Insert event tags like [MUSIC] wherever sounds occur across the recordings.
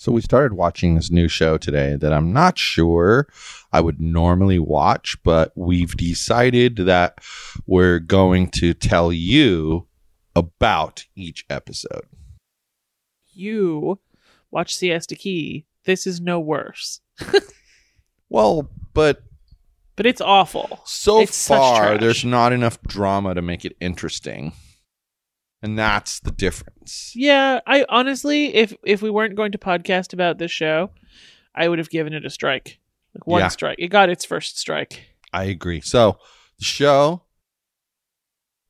So, we started watching this new show today that I'm not sure I would normally watch, but we've decided that we're going to tell you about each episode. You watch Siesta Key. This is no worse, [LAUGHS] Well, but but it's awful. so It's far there's not enough drama to make it interesting. And that's the difference. Yeah, I honestly, if if we weren't going to podcast about this show, I would have given it a strike, like one Yeah. strike. It got its first strike. I agree. So, the show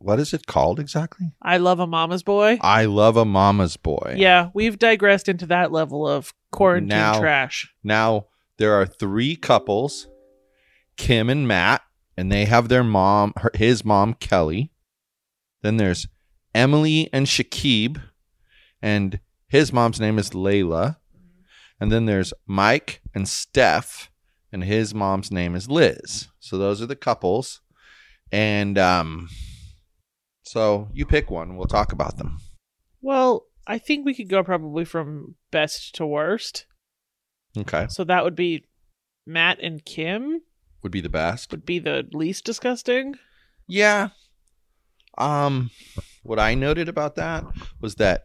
what is it called exactly? I love a mama's boy. I love a mama's boy. Yeah, we've digressed into that level of quarantine Now- trash. Now, there are three couples, Kim and Matt, and they have their mom, her, his mom, Kelly. Then there's Emily and Shakib, and his mom's name is Layla. And then there's Mike and Steph, and his mom's name is Liz. So those are the couples. And um, so you pick one. We'll talk about them. Well, I think we could go probably from best to worst. Okay. So that would be Matt and Kim Would be the best. would be the least disgusting. Yeah. Um what I noted about that was that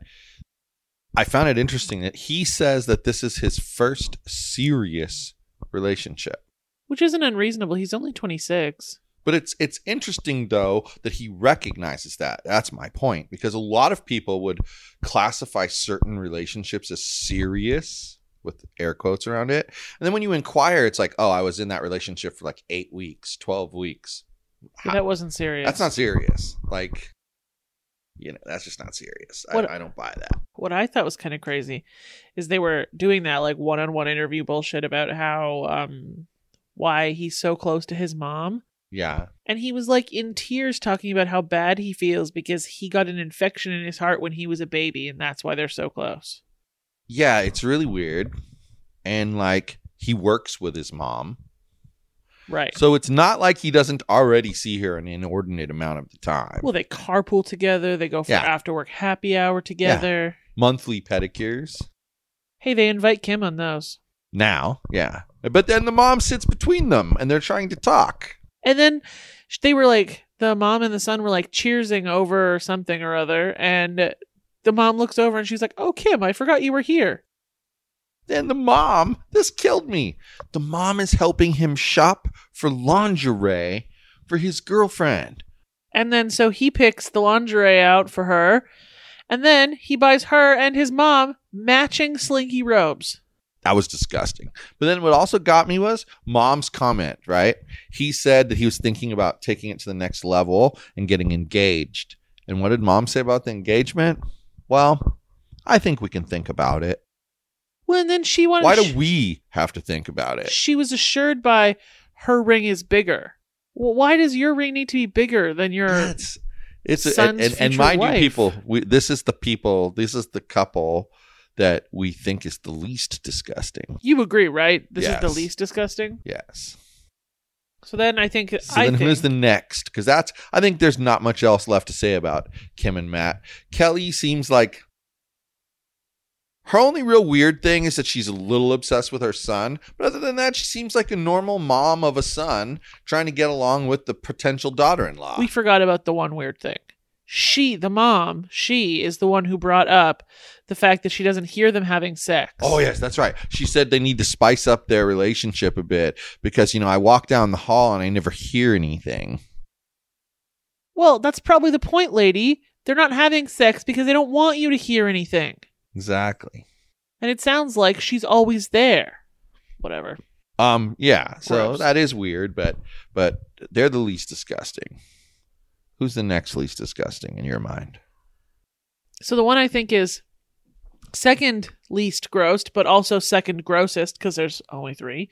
I found it interesting that he says that this is his first serious relationship. Which isn't unreasonable. He's only 26. But it's it's interesting though that he recognizes that. That's my point because a lot of people would classify certain relationships as serious with air quotes around it. And then when you inquire it's like, "Oh, I was in that relationship for like 8 weeks, 12 weeks." See, that wasn't serious. That's not serious. Like, you know, that's just not serious. What- I, I don't buy that. What I thought was kind of crazy is they were doing that like one-on-one interview bullshit about how um why he's so close to his mom. Yeah. And he was like in tears talking about how bad he feels because he got an infection in his heart when he was a baby and that's why they're so close. Yeah, it's really weird. And like, he works with his mom. Right. So it's not like he doesn't already see her an inordinate amount of the time. Well, they carpool together. They go for Yeah. after work happy hour together. Monthly pedicures. Hey, they invite Kim on those. Now, yeah. But then the mom sits between them and they're trying to talk. And then they were like, the mom and the son were like cheersing over something or other. And the mom looks over and she's like, Oh, Kim, I forgot you were here. Then the mom, this killed me. The mom is helping him shop for lingerie for his girlfriend. And then so he picks the lingerie out for her. And then he buys her and his mom matching slinky robes. That was disgusting. But then what also got me was mom's comment, right? He said that he was thinking about taking it to the next level and getting engaged. And what did mom say about the engagement? Well, I think we can think about it. Well, and then she wanted. Why do we have to think about it? She was assured by her ring is bigger. Well, why does your ring need to be bigger than your? It's it's and, son's and, and future mind wife. you, people, we, this is the people, this is the couple that we think is the least disgusting. You agree, right? This is the least disgusting. Yes. So then I think So I then think who's the next? Because that's I think there's not much else left to say about Kim and Matt. Kelly seems like her only real weird thing is that she's a little obsessed with her son. But other than that, she seems like a normal mom of a son trying to get along with the potential daughter-in-law. we forgot about the one weird thing. She, the mom, she is the one who brought up the fact that she doesn't hear them having sex. Oh yes, that's right. She said they need to spice up their relationship a bit because you know I walk down the hall and I never hear anything. Well, that's probably the point, lady. They're not having sex because they don't want you to hear anything. Exactly. And it sounds like she's always there. Whatever. Um. Yeah. So Gross. that is weird, but but they're the least disgusting. Who's the next least disgusting in your mind? So the one I think is second least grossed, but also second grossest because there's only three,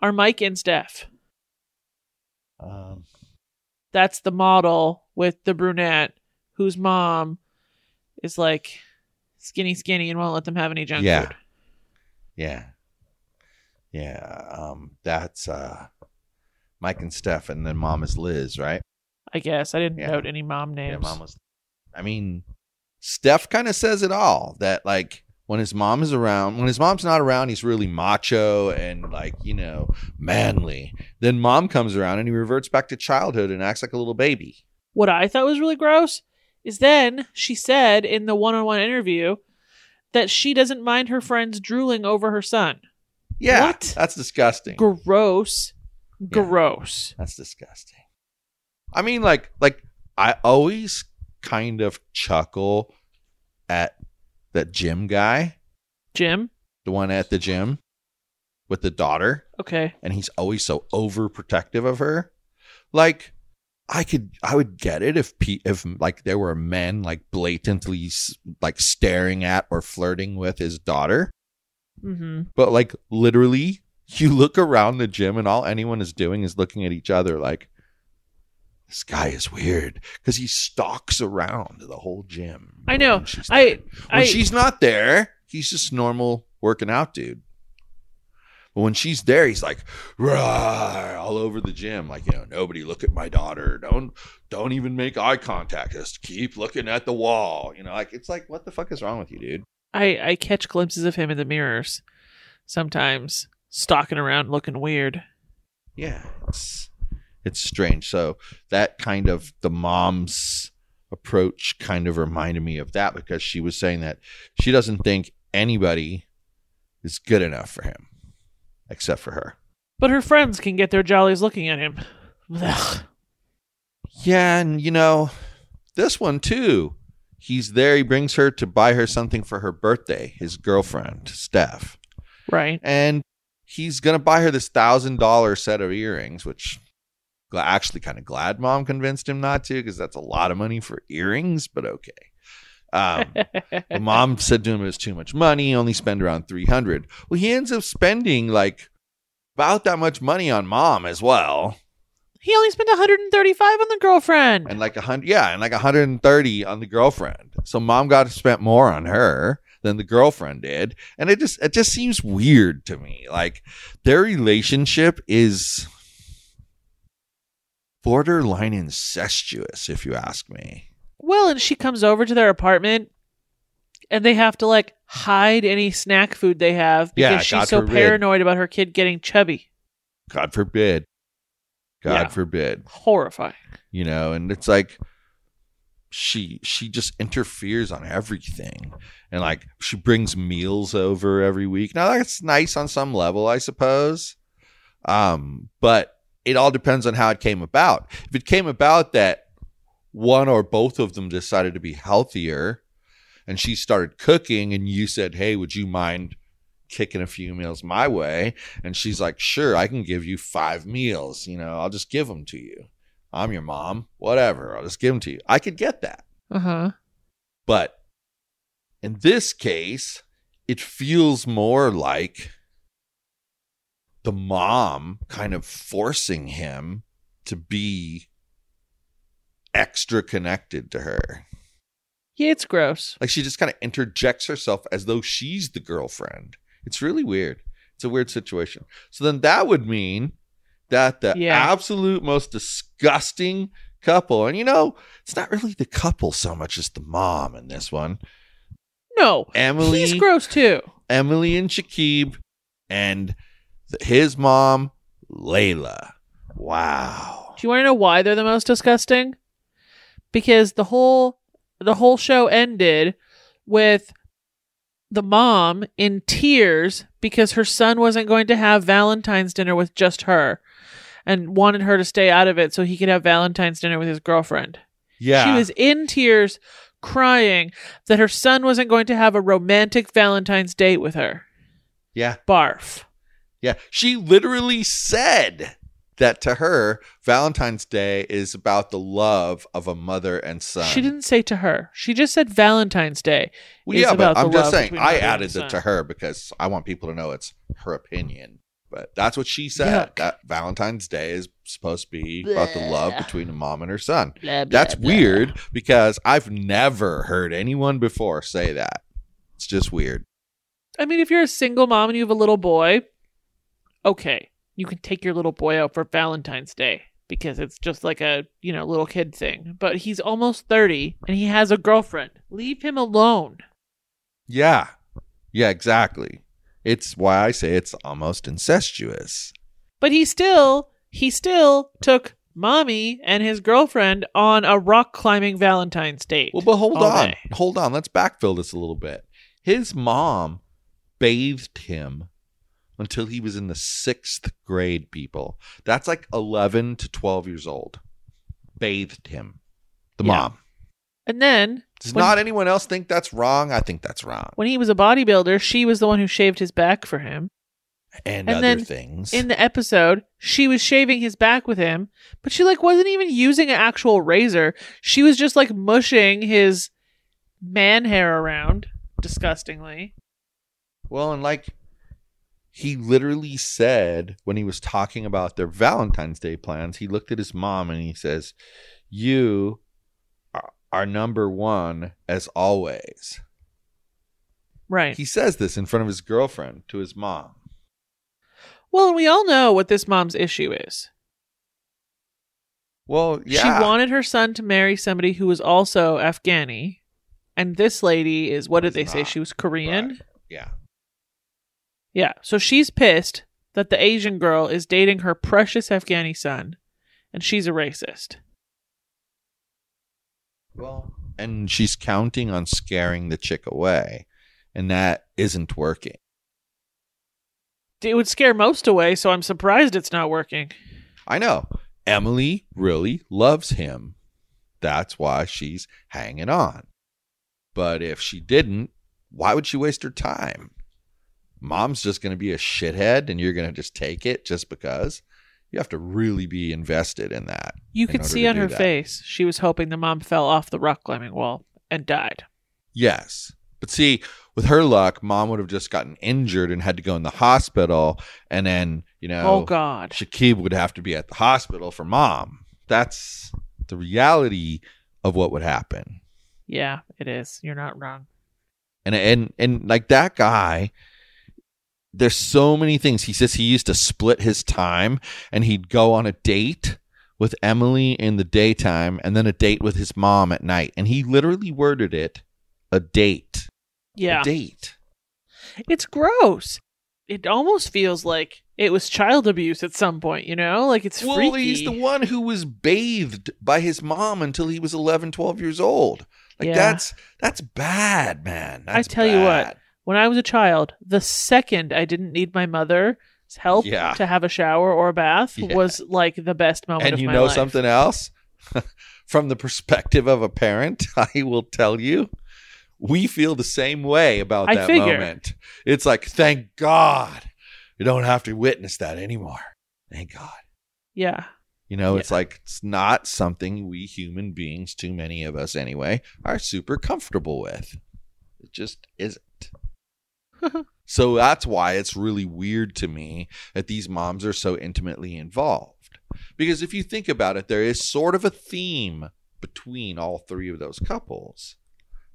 are Mike and Steph. Um. That's the model with the brunette whose mom is like skinny, skinny, and won't let them have any junk Yeah. food. Yeah. Yeah. Um. That's uh. Mike and Steph, and then mom is Liz, right? I guess I didn't Yeah. note any mom names. Yeah, mom was. I mean, Steph kind of says it all. That like when his mom is around, when his mom's not around, he's really macho and like you know manly. Then mom comes around and he reverts back to childhood and acts like a little baby. What I thought was really gross is then she said in the one-on-one interview that she doesn't mind her friends drooling over her son. Yeah, What? that's disgusting. Gross. Gross. That's disgusting. I mean, like, like I always kind of chuckle at that gym guy, Jim. the one at the gym with the daughter. Okay. and he's always so overprotective of her. Like I could I would get it if pe- if like there were men like blatantly like staring at or flirting with his daughter, Mm-hmm. but like literally [LAUGHS] you look around the gym and all anyone is doing is looking at each other like this guy is weird because he stalks around the whole gym. I know. when I- when I- she's not there, he's just normal working out dude. But when she's there, he's like "Rawr," all over the gym, like you know, nobody look at my daughter. Don't don't even make eye contact. Just keep looking at the wall. You know, like it's like what the fuck is wrong with you, dude? I I catch glimpses of him in the mirrors sometimes, stalking around looking weird. Yeah, it's it's strange. So that kind of the mom's approach kind of reminded me of that because she was saying that she doesn't think anybody is good enough for him except for her. But her friends can get their jollies looking at him. Ugh. Yeah, and you know, this one too. He's there. He brings her to buy her something for her birthday. His girlfriend, Steph, Right. and he's gonna buy her this thousand dollar set of earrings, which actually kind of glad mom convinced him not to because that's a lot of money for earrings. But okay. Um, [LAUGHS] mom said to him it was too much money. Only spend around three hundred. Well, he ends up spending like about that much money on mom as well. he only spent 135 on the girlfriend. and like a hundred, yeah, and like 130 on the girlfriend. So mom got spent more on her than the girlfriend did, and it just it just seems weird to me. Like their relationship is borderline incestuous, if you ask me. Well, and she comes over to their apartment and they have to like hide any snack food they have because Yeah, she's God so forbid. paranoid about her kid getting chubby. God forbid. God Yeah. forbid. Horrifying. you know and it's like she she just interferes on everything and like she brings meals over every week now that's nice on some level i suppose um but it all depends on how it came about if it came about that one or both of them decided to be healthier and she started cooking and you said hey would you mind kicking a few meals my way and she's like sure i can give you five meals you know i'll just give them to you I'm your mom, whatever. I'll just give them to you. I could get that. Uh huh. But in this case, it feels more like the mom kind of forcing him to be extra connected to her. Yeah, it's gross. Like she just kind of interjects herself as though she's the girlfriend. It's really weird. It's a weird situation. So then that would mean that the Yeah. absolute most disgusting couple, and you know, it's not really the couple so much as the mom in this one. No, Emily, he's gross too. Emily and Shakib, and th- his mom, Layla. Wow. Do you want to know why they're the most disgusting? Because the whole the whole show ended with the mom in tears because her son wasn't going to have Valentine's dinner with just her and wanted her to stay out of it so he could have Valentine's dinner with his girlfriend. Yeah. She was in tears, crying that her son wasn't going to have a romantic Valentine's date with her. yeah. Barf. Yeah. She literally said that to her, Valentine's Day is about the love of a mother and son. She didn't say to her. She just said Valentine's Day. Well, is yeah, but about the I'm just saying, I mother and added son. it to her because I want people to know it's her opinion. But that's what she said. Yuck. That Valentine's Day is supposed to be about the love between a mom and her son. Blah, blah, That's blah. weird because I've never heard anyone before say that. It's just weird. I mean, if you're a single mom and you have a little boy, okay, you can take your little boy out for Valentine's Day because it's just like a, you know, little kid thing. But he's almost 30 and he has a girlfriend. Leave him alone. Yeah. Yeah, exactly. It's why I say it's almost incestuous. But he still, he still took mommy and his girlfriend on a rock climbing Valentine's date. Well, but hold on. day. Hold on. Let's backfill this a little bit. His mom bathed him until he was in the sixth grade, people. That's like 11 to 12 years old. Bathed him. The Yeah. mom. And then Does When- not anyone else think that's wrong? I think that's wrong. when he was a bodybuilder, she was the one who shaved his back for him. And, And other then things. in the episode, she was shaving his back with him, but she like wasn't even using an actual razor. She was just like mushing his man hair around disgustingly. Well, and like he literally said when he was talking about their Valentine's Day plans, he looked at his mom and he says, You are, number one as always. Right. He says this in front of his girlfriend to his mom. well, and we all know what this mom's issue is. Well, yeah. She wanted her son to marry somebody who was also Afghani. And this lady is what did they say? She was Korean? Right. Yeah. Yeah. So she's pissed that the Asian girl is dating her precious Afghani son, and she's a racist. Well, and she's counting on scaring the chick away, and that isn't working. It would scare most away, so I'm surprised it's not working. I know. Emily really loves him. That's why she's hanging on. But if she didn't, why would she waste her time? Mom's just going to be a shithead and you're going to just take it just because? You have to really be invested in that. You in could see on her that. face she was hoping the mom fell off the rock climbing wall and died. Yes. But see, with her luck, mom would have just gotten injured and had to go in the hospital. And then, you know, Oh God. Shakib would have to be at the hospital for mom. That's the reality of what would happen. Yeah, it is. You're not wrong. And and and like that guy, there's so many things. He says he used to split his time and he'd go on a date with Emily in the daytime and then a date with his mom at night. And he literally worded it a date. Yeah. A date. It's gross. It almost feels like it was child abuse at some point, you know? Like it's Well, freaky. he's the one who was bathed by his mom until he was 11, 12 years old. Like Yeah. that's that's bad, man. That's I tell you what, bad. When I was a child, the second I didn't need my mother's help Yeah. to have a shower or a bath Yeah. was like the best moment And you know life. something else? [LAUGHS] From the perspective of a parent, [LAUGHS] I will tell you, we feel the same way about I that figure. moment. It's like, thank God you don't have to witness that anymore. Thank God. Yeah. You know, Yeah. it's like it's not something we human beings, too many of us anyway, are super comfortable with. It just isn't. So that's why it's really weird to me that these moms are so intimately involved. Because if you think about it, there is sort of a theme between all three of those couples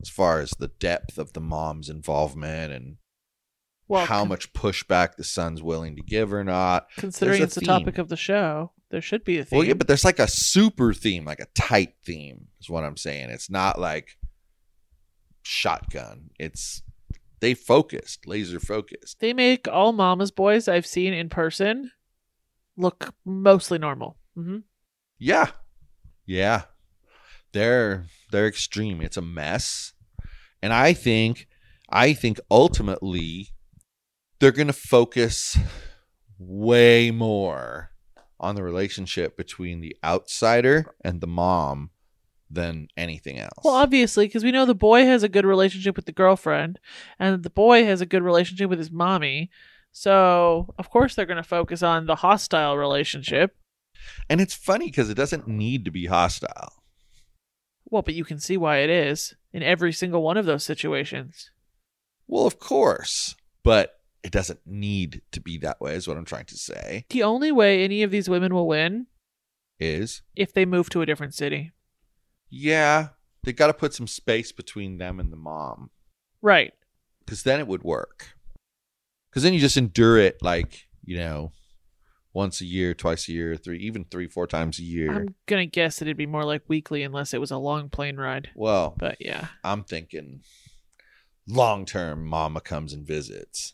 as far as the depth of the mom's involvement and Well, how con- much pushback the son's willing to give or not. considering it's the topic of the show, there should be a theme. Well, yeah, but there's like a super theme, like a tight theme, is what I'm saying. It's not like shotgun. It's they focused, laser focused. they make all mama's boys I've seen in person look mostly normal. Mm-hmm. Yeah, yeah. They're they're extreme. It's a mess, and I think I think ultimately they're going to focus way more on the relationship between the outsider and the mom than anything else. Well, obviously, because we know the boy has a good relationship with the girlfriend, and the boy has a good relationship with his mommy. So, of course, they're going to focus on the hostile relationship. and it's funny because it doesn't need to be hostile. Well, but you can see why it is in every single one of those situations. Well, of course, but it doesn't need to be that way, is what I'm trying to say. The only way any of these women will win Is if they move to a different city. Yeah, they got to put some space between them and the mom Right. because then it would work. Because then you just endure it like, you know, once a year, twice a year, three, even three, four times a year. I'm going to guess that it'd be more like weekly unless it was a long plane ride. well, But yeah. I'm thinking long term, mama comes and visits,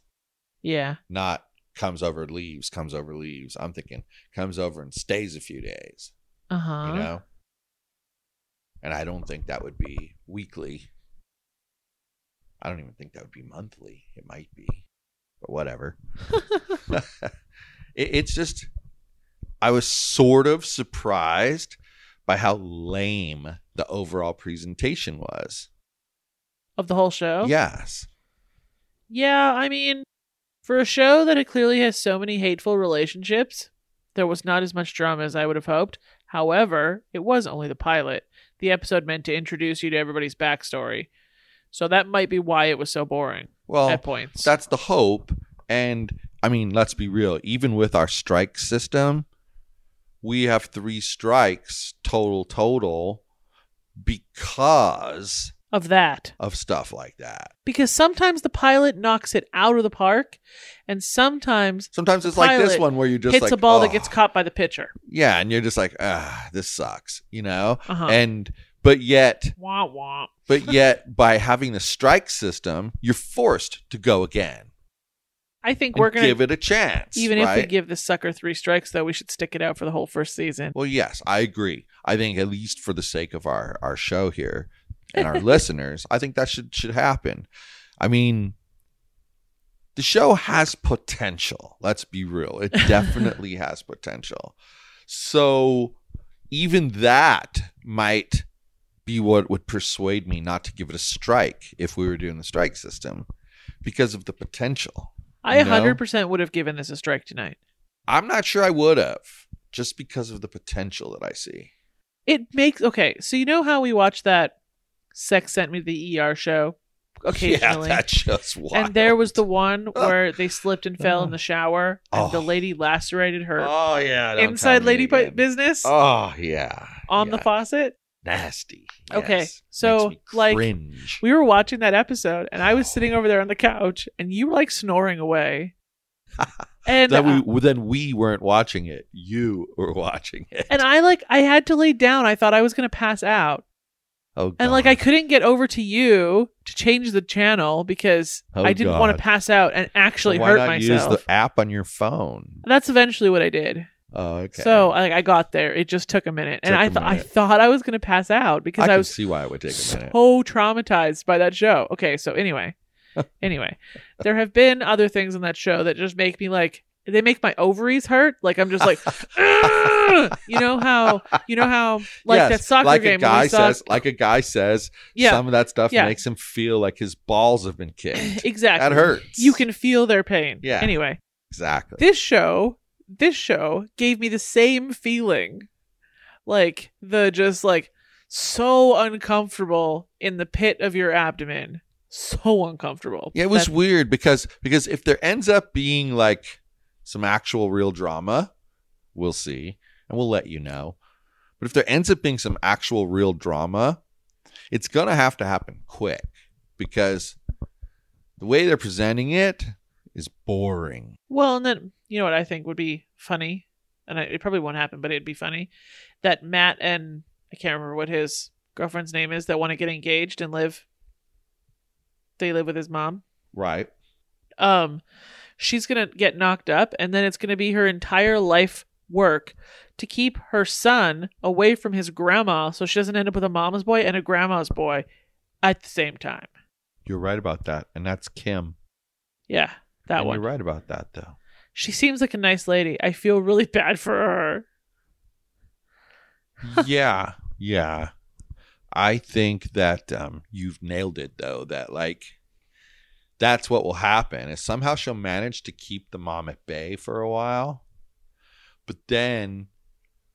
Yeah. not comes over, leaves, comes over, leaves. I'm thinking comes over and stays a few days, Uh huh. you know? And I don't think that would be weekly. I don't even think that would be monthly. It might be, but whatever. [LAUGHS] [LAUGHS] it, it's just, I was sort of surprised by how lame the overall presentation was. Of the whole show? Yes. Yeah, I mean, for a show that it clearly has so many hateful relationships, there was not as much drama as I would have hoped. However, it was only the pilot. The episode meant to introduce you to everybody's backstory. So that might be why it was so boring Well, at points. that's the hope. And I mean, let's be real. Even with our strike system, we have three strikes total, total because of that. of stuff like that. Because sometimes the pilot knocks it out of the park, and sometimes Sometimes it's like this one where you just hits like, a ball that "Oh." gets caught by the pitcher. Yeah, and you're just like, ah, this sucks, you know? Uh-huh. And but yet Wah wah. but yet by having the strike system, you're forced to go again. I think we're gonna give it a chance. even if we give this sucker three strikes, though, we should stick it out for the whole first season. Well, yes, I agree. I think at least for the sake of our our show here and our [LAUGHS] listeners, I think that should should happen. I mean, the show has potential. Let's be real. It [LAUGHS] definitely has potential. So even that might be what would persuade me not to give it a strike if we were doing the strike system because of the potential. I No. 100% would have given this a strike tonight. I'm not sure I would have just because of the potential that I see. It makes okay. So you know how we watch that "Sex Sent Me to the ER" show occasionally, [LAUGHS] Yeah, that show's wild. and there was the one [LAUGHS] where they slipped and fell in the shower, and the Oh. lady lacerated her oh yeah, inside lady again. business Oh yeah, on the faucet. nasty. Okay, so, like, cringe. We were watching that episode, and I was sitting over there on the couch, and you were like snoring away. [LAUGHS] and then uh, then we weren't watching it. You were watching it. and I like I had to lay down. I thought I was gonna pass out. Oh, And like I couldn't get over to you to change the channel because Oh, I didn't want to pass out and actually So why hurt not myself. use the app on your phone? That's eventually what I did. Oh, okay. So like I got there. It just took a minute, and Took I a thought I thought I was gonna pass out because I I, was see why it would take a minute. so traumatized by that show. Okay, so anyway, [LAUGHS] anyway, there have been other things in that show that just make me like they make my ovaries hurt. Like I'm just like, you know how you know how like Yes, that soccer like game a guy says, like a guy says, yeah, some of that stuff Yeah. makes him feel like his balls have been kicked. [LAUGHS] exactly. that hurts. You can feel their pain. Yeah. Anyway, exactly. this show this show gave me the same feeling like the just like so uncomfortable in the pit of your abdomen so uncomfortable Yeah, it was weird because because if there ends up being like some actual real drama, we'll see and we'll let you know. But if there ends up being some actual real drama, it's gonna have to happen quick because the way they're presenting it is boring. well and then you know what i think would be funny and I, it probably won't happen but it'd be funny that matt and i can't remember what his girlfriend's name is that want to get engaged and live they live with his mom Right. um she's gonna get knocked up and then it's gonna be her entire life work to keep her son away from his grandma so she doesn't end up with a mama's boy and a grandma's boy at the same time You're right about that. And that's Kim. Yeah, that and one. You're right about that, though. She seems like a nice lady. I feel really [LAUGHS] bad for her. yeah, yeah. I think that um, you've nailed it, though. That like that's what will happen. Is somehow she'll manage to keep the mom at bay for a while, but then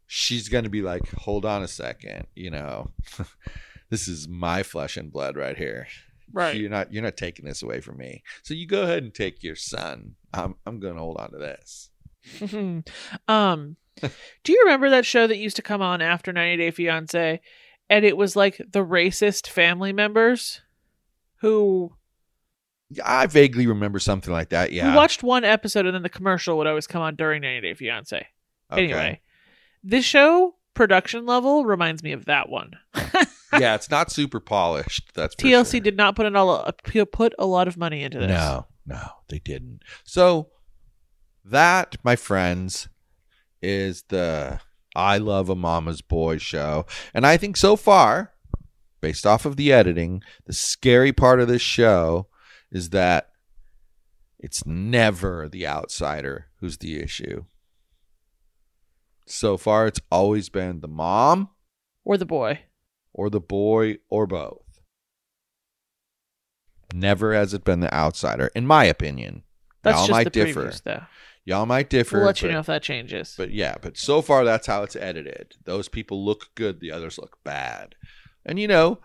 she's going to be like, "Hold on a second, you know, [LAUGHS] this is my flesh and blood right here. Right. You're not you're not taking this away from me. So you go ahead and take your son. I'm I'm going to hold on to this." [LAUGHS] um do you remember that show that used to come on after 90 Day Fiance and it was like the racist family members who I vaguely remember something like that. Yeah. we watched one episode and then the commercial would always come on during 90 Day Fiance. Okay. Anyway, this show production level reminds me of that one. [LAUGHS] yeah, it's not super polished. That's TLC sure. did not put in a lot, put a lot of money into this. No, no, they didn't. So that, my friends, is the I Love a Mama's Boy show. And I think so far, based off of the editing, the scary part of this show is that it's never the outsider who's the issue. So far, it's always been the mom Or the boy. or the boy or both. Never has it been the outsider, in my opinion. That's Y'all just might the differ. previews, though. Y'all might differ. We'll let you know if that changes. But yeah, but so far that's how it's edited. Those people look good, the others look bad. And you know,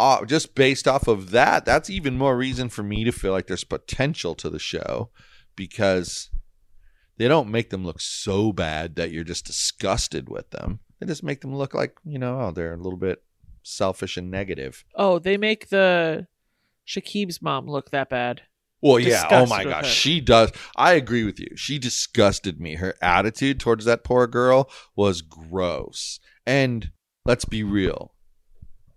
uh, just based off of that, that's even more reason for me to feel like there's potential to the show because they don't make them look so bad that you're just disgusted with them. They just make them look like, you know, oh, they're a little bit selfish and negative. oh, they make the Shakib's mom look that bad. Well, yeah. Oh my gosh, her. she does. I agree with you. She disgusted me. Her attitude towards that poor girl was gross. And let's be real.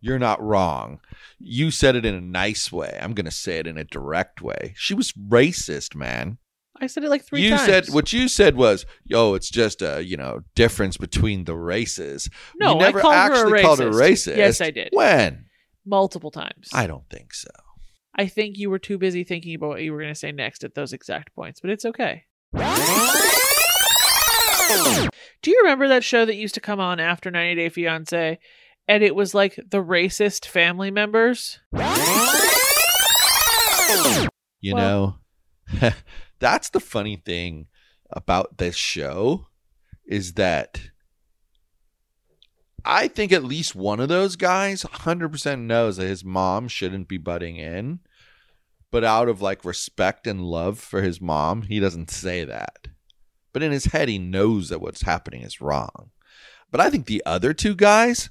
You're not wrong. You said it in a nice way. I'm going to say it in a direct way. She was racist, man. I said it like three you times. said what you said was, "Yo, it's just a, you know, difference between the races." No, you never I called actually her called her racist. racist. Yes, I did. When? multiple times. I don't think so. I think you were too busy thinking about what you were going to say next at those exact points, but it's okay. Do you remember that show that used to come on after 90 Day Fiance and it was like the racist family members? You Well- know, [LAUGHS] that's the funny thing about this show is that I think at least one of those guys 100% knows that his mom shouldn't be butting in. But out of like respect and love for his mom, he doesn't say that. But in his head, he knows that what's happening is wrong. But I think the other two guys,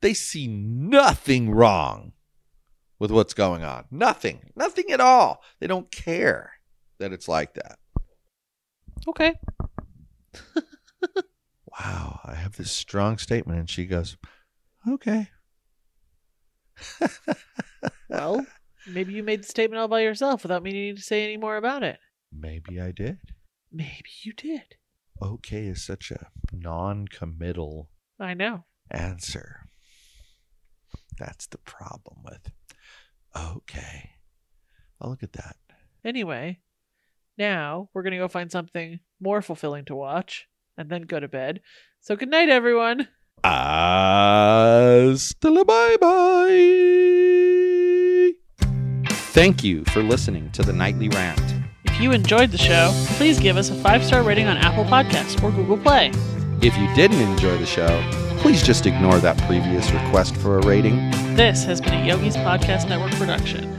they see nothing wrong with what's going on. Nothing. Nothing at all. They don't care that it's like that. Okay. [LAUGHS] Wow, I have this strong statement. And she goes, okay. [LAUGHS] Well, maybe you made the statement all by yourself without me needing to say any more about it. Maybe I did. Maybe you did. Okay is such a non committal I know. answer. That's the problem with okay. I'll look at that. Anyway, now we're going to go find something more fulfilling to watch and then go to bed. So good night, everyone. Hasta la bye bye. Thank you for listening to the Nightly Rant. If you enjoyed the show, please give us a five star rating on Apple Podcasts or Google Play. If you didn't enjoy the show, please just ignore that previous request for a rating. This has been a Yogi's Podcast Network production.